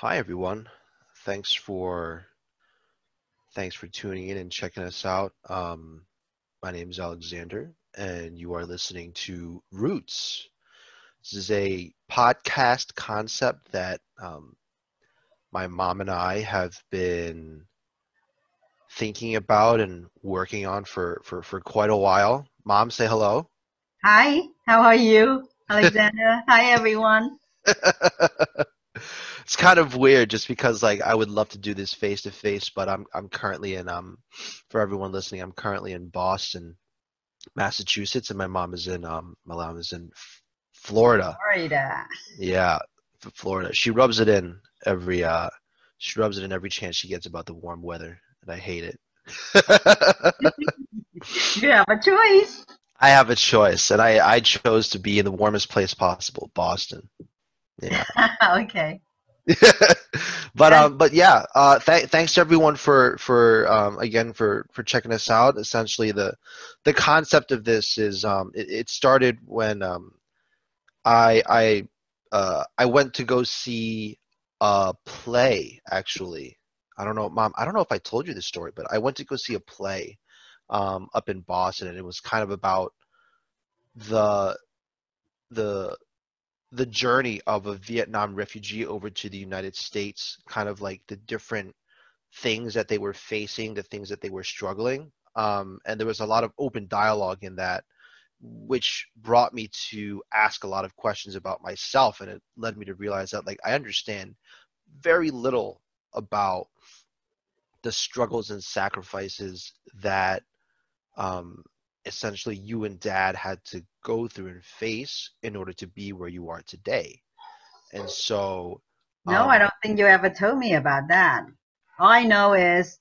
Hi everyone. Thanks for thanks for tuning in and checking us out. Um, my name is Alexander, and you are listening to Roots. This is a podcast concept that um, my mom and I have been thinking about and working on for, for, for quite a while. Mom, say hello. Hi, how are you, Alexander? Hi, everyone. it's kind of weird just because like I would love to do this face to face, but I'm I'm currently in um for everyone listening, I'm currently in Boston, Massachusetts, and my mom is in um my mom is in Florida. Florida. Yeah, Florida. She rubs it in every uh she rubs it in every chance she gets about the warm weather, and I hate it. you have a choice. I have a choice, and I I chose to be in the warmest place possible, Boston. Yeah. okay. but um, but yeah, uh, th- thanks to everyone for for um, again for for checking us out. Essentially, the the concept of this is um, it, it started when um, I I uh, I went to go see a play. Actually, I don't know, mom. I don't know if I told you this story, but I went to go see a play um, up in Boston, and it was kind of about the the the journey of a Vietnam refugee over to the United States, kind of like the different things that they were facing, the things that they were struggling. Um, and there was a lot of open dialogue in that, which brought me to ask a lot of questions about myself. And it led me to realize that, like, I understand very little about the struggles and sacrifices that um, essentially you and dad had to go through and face in order to be where you are today. And so No, um, I don't think you ever told me about that. All I know is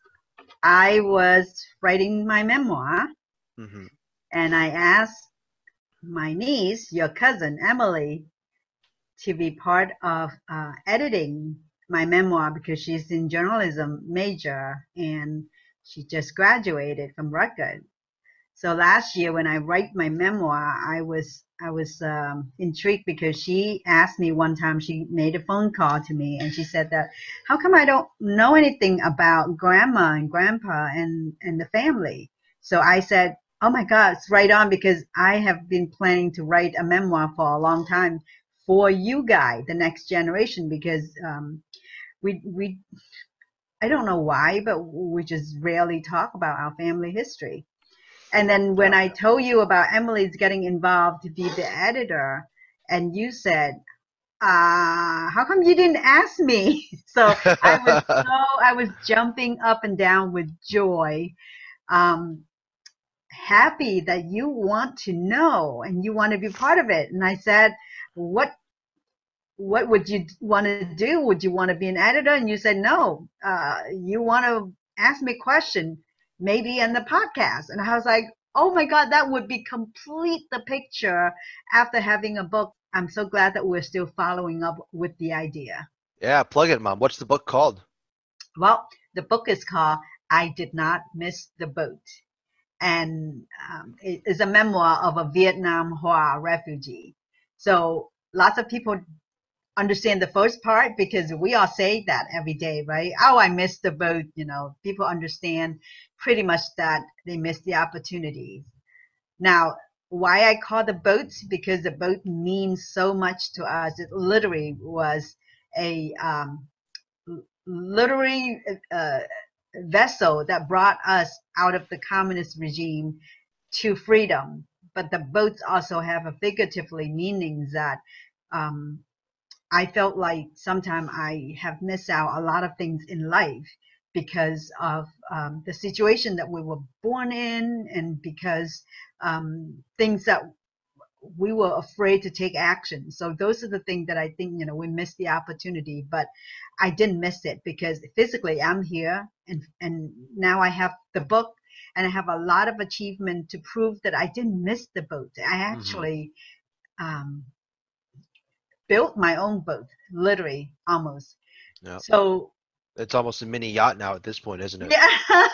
I was writing my memoir mm-hmm. and I asked my niece, your cousin Emily, to be part of uh, editing my memoir because she's in journalism major and she just graduated from Rutgers. So last year when I write my memoir, I was I was um, intrigued because she asked me one time. She made a phone call to me and she said that, "How come I don't know anything about grandma and grandpa and and the family?" So I said, "Oh my God, it's right on because I have been planning to write a memoir for a long time for you guys, the next generation, because um, we we I don't know why, but we just rarely talk about our family history." And then when I told you about Emily's getting involved to be the editor, and you said, uh, how come you didn't ask me? So I was so I was jumping up and down with joy, um, happy that you want to know and you want to be part of it. And I said, what what would you want to do? Would you want to be an editor? And you said no. Uh, you want to ask me a question maybe in the podcast. And I was like, oh my God, that would be complete the picture after having a book. I'm so glad that we're still following up with the idea. Yeah, plug it, Mom. What's the book called? Well, the book is called I Did Not Miss the Boat. And um, it is a memoir of a Vietnam Hoa refugee. So lots of people understand the first part because we all say that every day, right? Oh, I missed the boat. You know, people understand pretty much that they missed the opportunity. Now, why I call the boats because the boat means so much to us. It literally was a um, literary uh, vessel that brought us out of the communist regime to freedom. But the boats also have a figuratively meaning that um, I felt like sometimes I have missed out a lot of things in life because of um, the situation that we were born in and because um, things that we were afraid to take action. So those are the things that I think, you know, we missed the opportunity, but I didn't miss it because physically I'm here and, and now I have the book and I have a lot of achievement to prove that I didn't miss the boat. I mm-hmm. actually, mm-hmm. um, built my own boat, literally almost. Yep. So it's almost a mini yacht now at this point, isn't it? Yeah.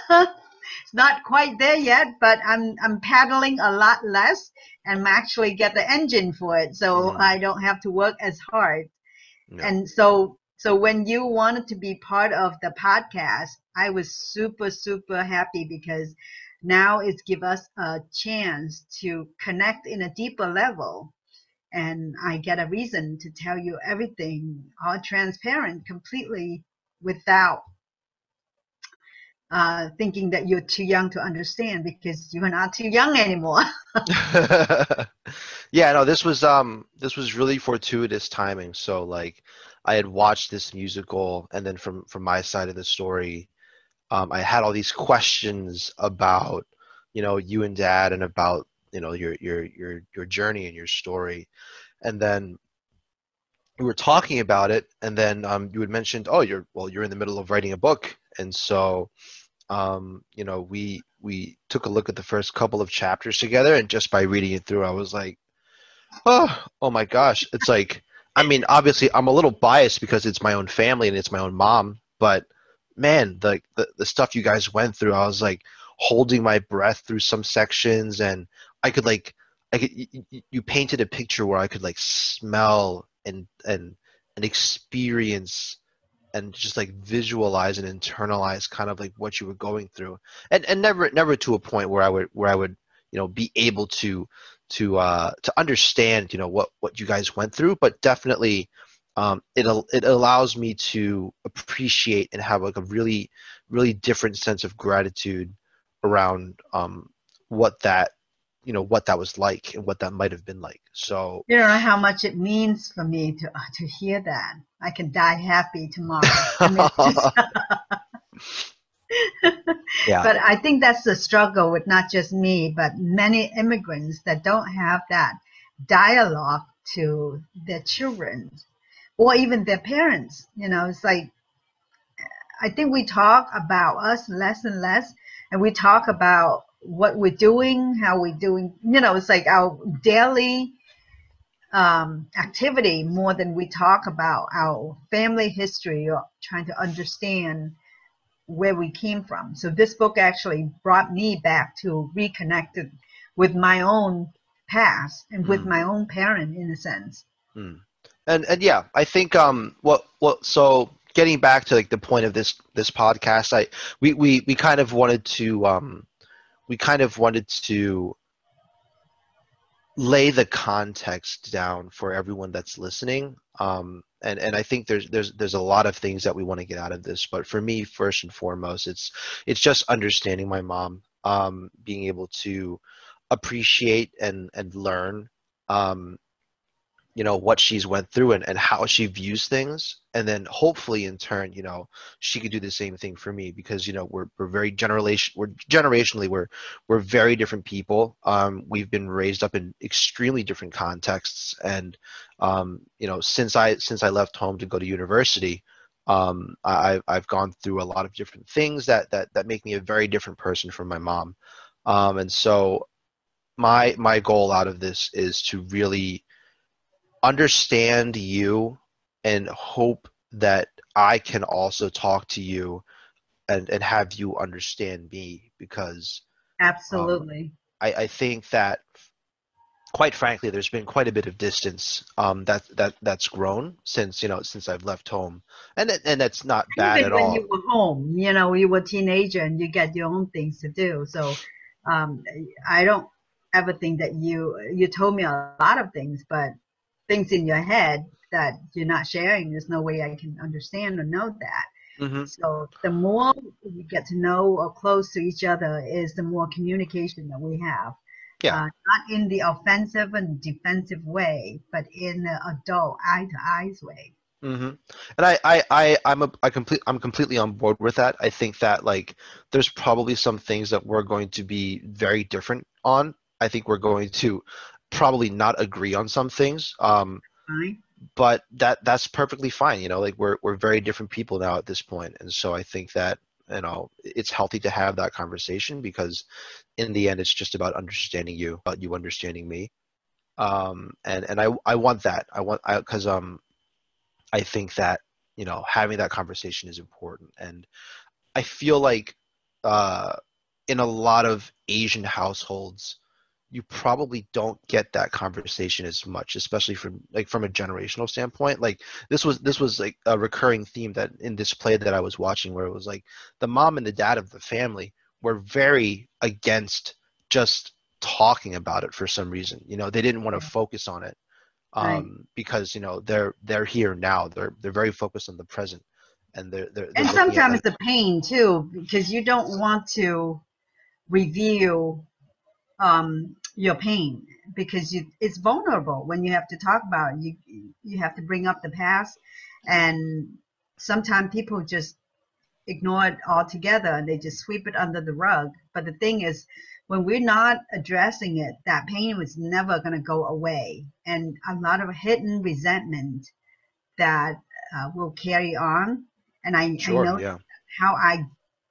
it's not quite there yet, but I'm I'm paddling a lot less and actually get the engine for it, so mm. I don't have to work as hard. And so So when you wanted to be part of the podcast, I was super, super happy because now it's give us a chance to connect in a deeper level. And I get a reason to tell you everything, all transparent, completely without uh, thinking that you're too young to understand because you're not too young anymore. yeah, no, this was um this was really fortuitous timing. So like I had watched this musical and then from from my side of the story, um, I had all these questions about, you know, you and dad and about, you know, your your your your journey and your story. And then we were talking about it and then um, you had mentioned, oh, you're well, you're in the middle of writing a book. And so um, you know, we we took a look at the first couple of chapters together, and just by reading it through, I was like, oh, oh my gosh, it's like, I mean, obviously, I'm a little biased because it's my own family and it's my own mom, but man, the the, the stuff you guys went through, I was like holding my breath through some sections, and I could like, I could, you, you painted a picture where I could like smell and and and experience and just like visualize and internalize kind of like what you were going through. And and never never to a point where i would where i would you know be able to to uh to understand you know what what you guys went through. But definitely um it it allows me to appreciate and have like a really really different sense of gratitude around um what that you know what that was like and what that might have been like. So you don't know how much it means for me to to hear that. I can die happy tomorrow. Yeah. but i think that's the struggle with not just me but many immigrants that don't have that dialogue to their children or even their parents. You know it's like i think we talk about us less and less and we talk about what we're doing, how we're doing. You know, it's like our daily um, activity more than we talk about our family history or trying to understand where we came from. So this book actually brought me back to reconnected with my own past and with mm. my own parent in a sense. Mm. And and yeah, I think um what what so getting back to like the point of this this podcast, I we we we kind of wanted to um we kind of wanted to lay the context down for everyone that's listening. Um, and and I think there's there's there's a lot of things that we want to get out of this, but for me, first and foremost, it's it's just understanding my mom, um, being able to appreciate and and learn um, you know what she's went through and, and how she views things. And then hopefully in turn you know she could do the same thing for me because you know we're, we're very generation we're generationally we're we're very different people. Um, we've been raised up in extremely different contexts. And um, you know since i since i left home to go to university um, I, I've gone through a lot of different things that that that make me a very different person from my mom. Um, and so my my goal out of this is to really understand you and hope that I can also talk to you and, and have you understand me because absolutely um, I, I think that quite frankly there's been quite a bit of distance um, that that that's grown since you know since I've left home and and that's not bad Even at when all. you were home, you know, you were a teenager and you get your own things to do. So um, I don't ever think that you you told me a lot of things, but things in your head that you're not sharing. There's no way I can understand or know that. Mm-hmm. So the more we get to know or close to each other is the more communication that we have. Yeah. Uh, not in the offensive and defensive way, but in the adult eye to eyes way. Mm-hmm. And I, I, I, I'm a, I complete, I'm completely on board with that. I think that like, there's probably some things that we're going to be very different on. I think we're going to probably not agree on some things. Um, but that that's perfectly fine. You know, like we're we're very different people now at this point, and so I think that you know it's healthy to have that conversation because in the end it's just about understanding you, about you understanding me. Um, and and I I want that. I want I because um I think that you know having that conversation is important, and I feel like uh in a lot of Asian households you probably don't get that conversation as much, especially from like from a generational standpoint. Like this was this was like a recurring theme that in this play that I was watching, where it was like the mom and the dad of the family were very against just talking about it for some reason. You know, they didn't want to focus on it um, right. because you know they're they're here now. They're they're very focused on the present, and they're, they're, they're and sometimes the pain too because you don't want to reveal um, your pain because you, it's vulnerable when you have to talk about it. you you have to bring up the past and sometimes people just ignore it altogether and they just sweep it under the rug but the thing is when we're not addressing it that pain was never going to go away and a lot of hidden resentment that uh, will carry on and i, sure, I know yeah. how i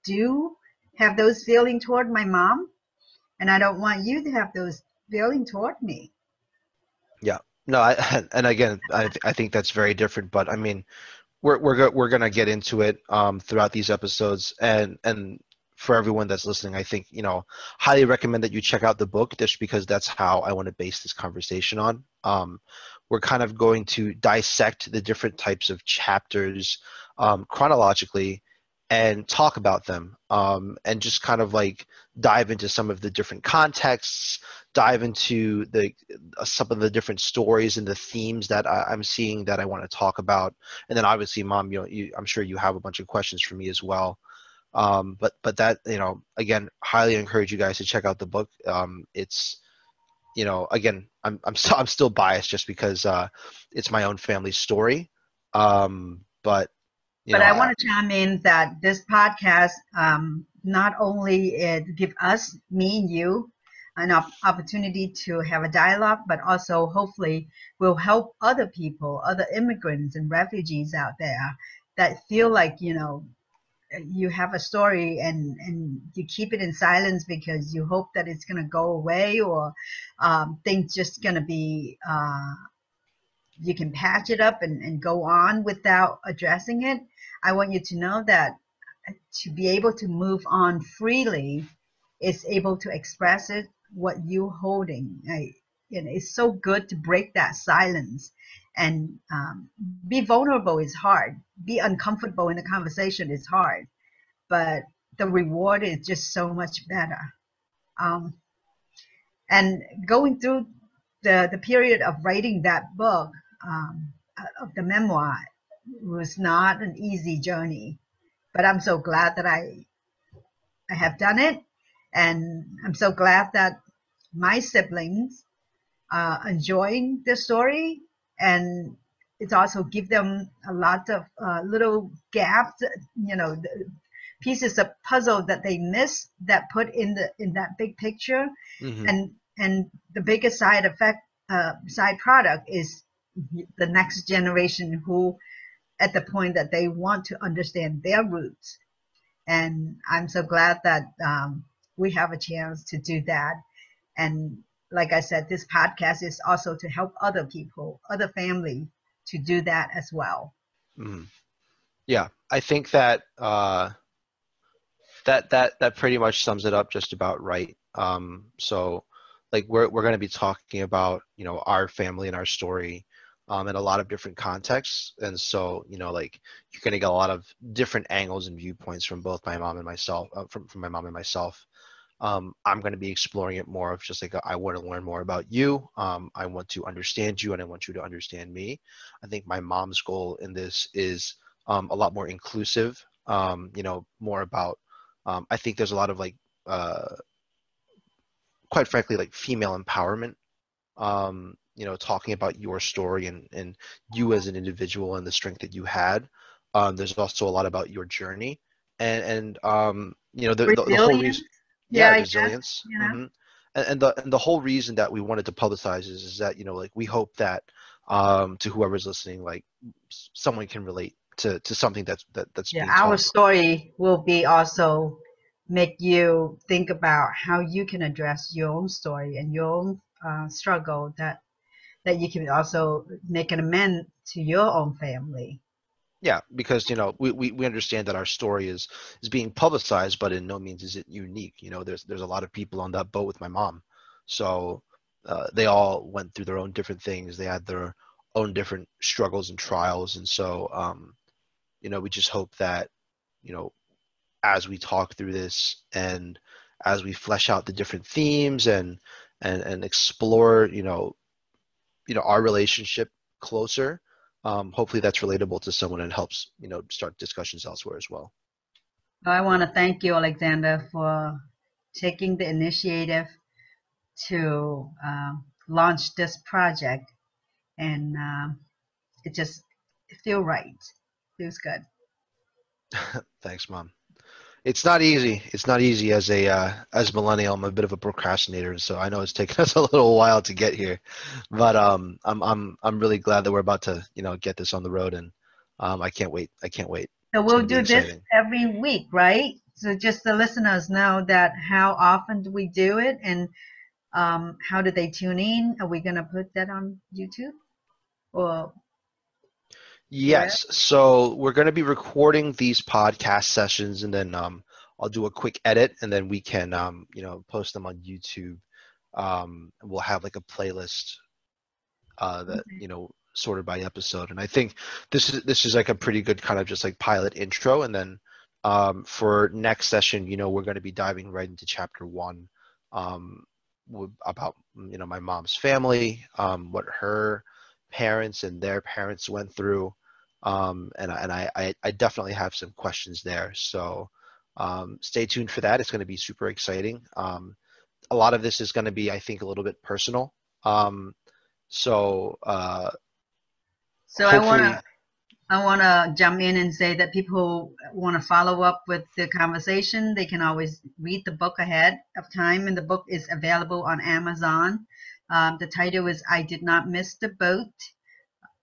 do have those feelings toward my mom and I don't want you to have those feeling toward me. Yeah. No, I, and again, I, I think that's very different. But I mean, we're we're go, we're gonna get into it um, throughout these episodes, and and for everyone that's listening, I think you know highly recommend that you check out the book just because that's how I want to base this conversation on. Um, we're kind of going to dissect the different types of chapters um, chronologically and talk about them um, and just kind of like dive into some of the different contexts dive into the uh, some of the different stories and the themes that I, am seeing that i want to talk about. And then obviously mom you, know, you i'm sure you have a bunch of questions for me as well. Um, but but that you know again highly encourage you guys to check out the book. Um, it's you know again i'm i'm, I'm still biased just because uh, it's my own family story. Um, but but know, I want to chime in that this podcast um, not only it give us, me and you, an op- opportunity to have a dialogue, but also hopefully will help other people, other immigrants and refugees out there that feel like you know you have a story and and you keep it in silence because you hope that it's going to go away or um, things just going to be uh, you can patch it up and, and go on without addressing it I want you to know that to be able to move on freely is able to express it what you holding. I, you know, it's so good to break that silence and um, be vulnerable is hard. Be uncomfortable in the conversation is hard, but the reward is just so much better. Um, and going through the the period of writing that book um, of the memoir was not an easy journey, but I'm so glad that I I have done it, and I'm so glad that my siblings are enjoying the story, and it's also give them a lot of uh, little gaps, you know, pieces of puzzle that they miss that put in the in that big picture, mm-hmm. and and the biggest side effect uh, side product is the next generation who at the point that they want to understand their roots. And I'm so glad that um, we have a chance to do that. And like I said, this podcast is also to help other people, other family to do that as well. Mm. Yeah, I think that uh, that that that pretty much sums it up just about right. Um, so, like we're we're going to be talking about you know our family and our story um, in a lot of different contexts. And so, you know, like you're going to get a lot of different angles and viewpoints from both my mom and myself, uh, from, from my mom and myself. Um, I'm going to be exploring it more of just like I want to learn more about you. Um, I want to understand you and I want you to understand me. I think my mom's goal in this is um, a lot more inclusive, um, you know, more about, um, I think there's a lot of like, uh, quite frankly, like female empowerment um, you know talking about your story and and you as an individual and the strength that you had um, there's also a lot about your journey and and um, you know the, the, the, whole reason yeah, yeah resilience. Guess, mm-hmm. and, and, the and the whole reason that we wanted to publicize is, is that you know like we hope that um, to whoever's listening like someone can relate to to something that's that, that's yeah our story will be also make you think about how you can address your own story and your own uh, struggle that that you can also make an amend to your own family. Yeah, because you know we, we, we understand that our story is is being publicized, but in no means is it unique. You know, there's there's a lot of people on that boat with my mom, So uh, they all went through their own different things. They had their own different struggles and trials, and so um, you know we just hope that you know as we talk through this and as we flesh out the different themes and and and explore you know you know our relationship closer um, hopefully that's relatable to someone and helps you know start discussions elsewhere as well. I want to thank you alexander for taking the initiative to uh, launch this project. And uh, it just it feel right. Feels good. Thanks mom it's not easy. It's not easy as a uh, as millennial. I'm a bit of a procrastinator, so I know it's taken us a little while to get here. But um, I'm I'm I'm really glad that we're about to you know get this on the road, and um, I can't wait. I can't wait. So we'll do this every week, right? So just the listeners know that how often do we do it, and um, how do they tune in? Are we gonna put that on YouTube, or Yes. So we're going to be recording these podcast sessions, and then um, I'll do a quick edit, and then we can, um, you know, post them on YouTube. Um, we'll have like a playlist uh, that you know sorted by episode. And I think this is this is like a pretty good kind of just like pilot intro, and then um, for next session, you know, we're going to be diving right into chapter one um, about you know my mom's family, um, what her parents and their parents went through um, and and I, I, I definitely have some questions there. So um, stay tuned for that. It's going to be super exciting. Um, a lot of this is going to be, I think, a little bit personal. Um, so uh, so I want to. I want to jump in and say that people want to follow up with the conversation. They can always read the book ahead of time, and the book is available on Amazon. Um, the title is I Did Not Miss the Boat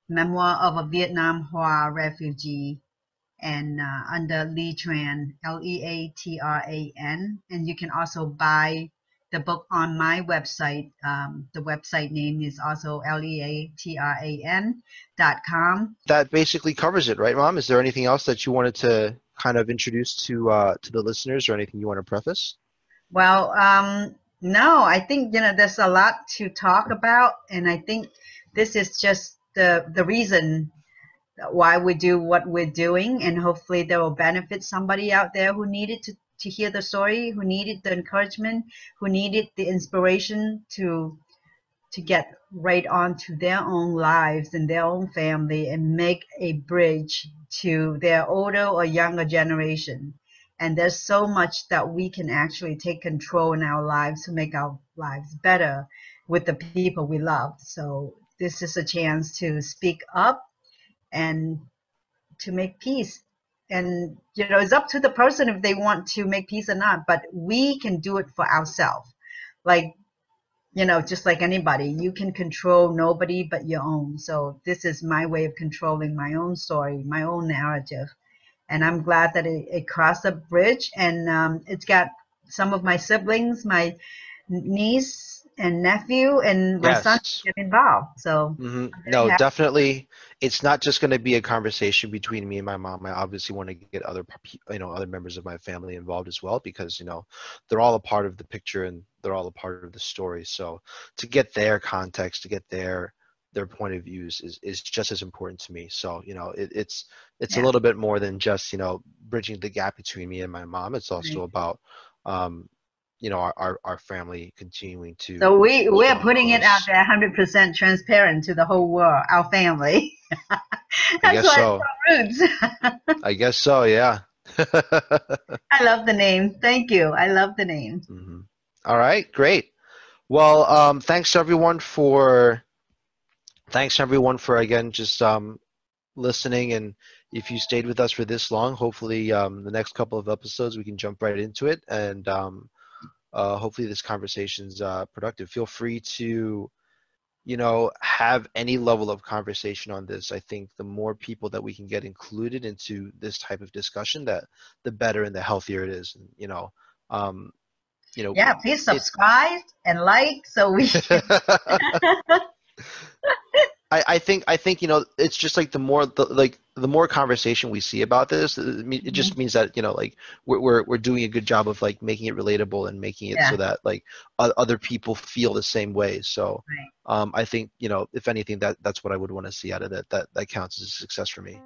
Memoir of a Vietnam Hoa Refugee and uh, under Lea Tran, L E A T R A N. And you can also buy the book on my website. Um, the website name is also L E A T R A N dot com. That basically covers it, right, Mom? Is there anything else that you wanted to kind of introduce to uh, to the listeners, or anything you want to preface? Well, um, no, I think you know there's a lot to talk about, and I think this is just the the reason why we do what we're doing and hopefully that will benefit somebody out there who needed to, to hear the story who needed the encouragement who needed the inspiration to to get right on to their own lives and their own family and make a bridge to their older or younger generation. And there's so much that we can actually take control in our lives to make our lives better with the people we love. So this is a chance to speak up and to make peace. And, you know, it's up to the person if they want to make peace or not, but we can do it for ourselves. Like, you know, just like anybody, you can control nobody but your own. So this is my way of controlling my own story, my own narrative. And I'm glad that it, it crossed a bridge and um, it's got some of my siblings, my niece and nephew and my yes. son get involved. So mm-hmm. no, happy. definitely, it's not just going to be a conversation between me and my mom. I obviously want to get other you know other members of my family involved as well because you know they're all a part of the picture and they're all a part of the story. So to get their context, to get their their point of views is, is just as important to me. So, you know, it, it's it's yeah. a little bit more than just, you know, bridging the gap between me and my mom. It's also right. about um, you know our, our, our family continuing to so we we're putting it out there 100% transparent to the whole world our family. I guess so. I guess so yeah. I love the name. Thank you. I love the name. Mm-hmm. All right great. Well um, thanks everyone for thanks everyone for again just um, listening. And if you stayed with us for this long hopefully um, the next couple of episodes we can jump right into it. And um, uh, hopefully this conversation's uh, productive. Feel free to, you know, have any level of conversation on this. I think the more people that we can get included into this type of discussion, that the better and the healthier it is. And, you know, um, you know. Yeah, please subscribe and like so we. I, I think I think you know it's just like the more the, like the more conversation we see about this, it just mm-hmm. means that you know like we're, we're we're doing a good job of like making it relatable and making it yeah. so that like other people feel the same way. So right. um, I think you know if anything that that's what I would want to see out of it. That that counts as a success for me.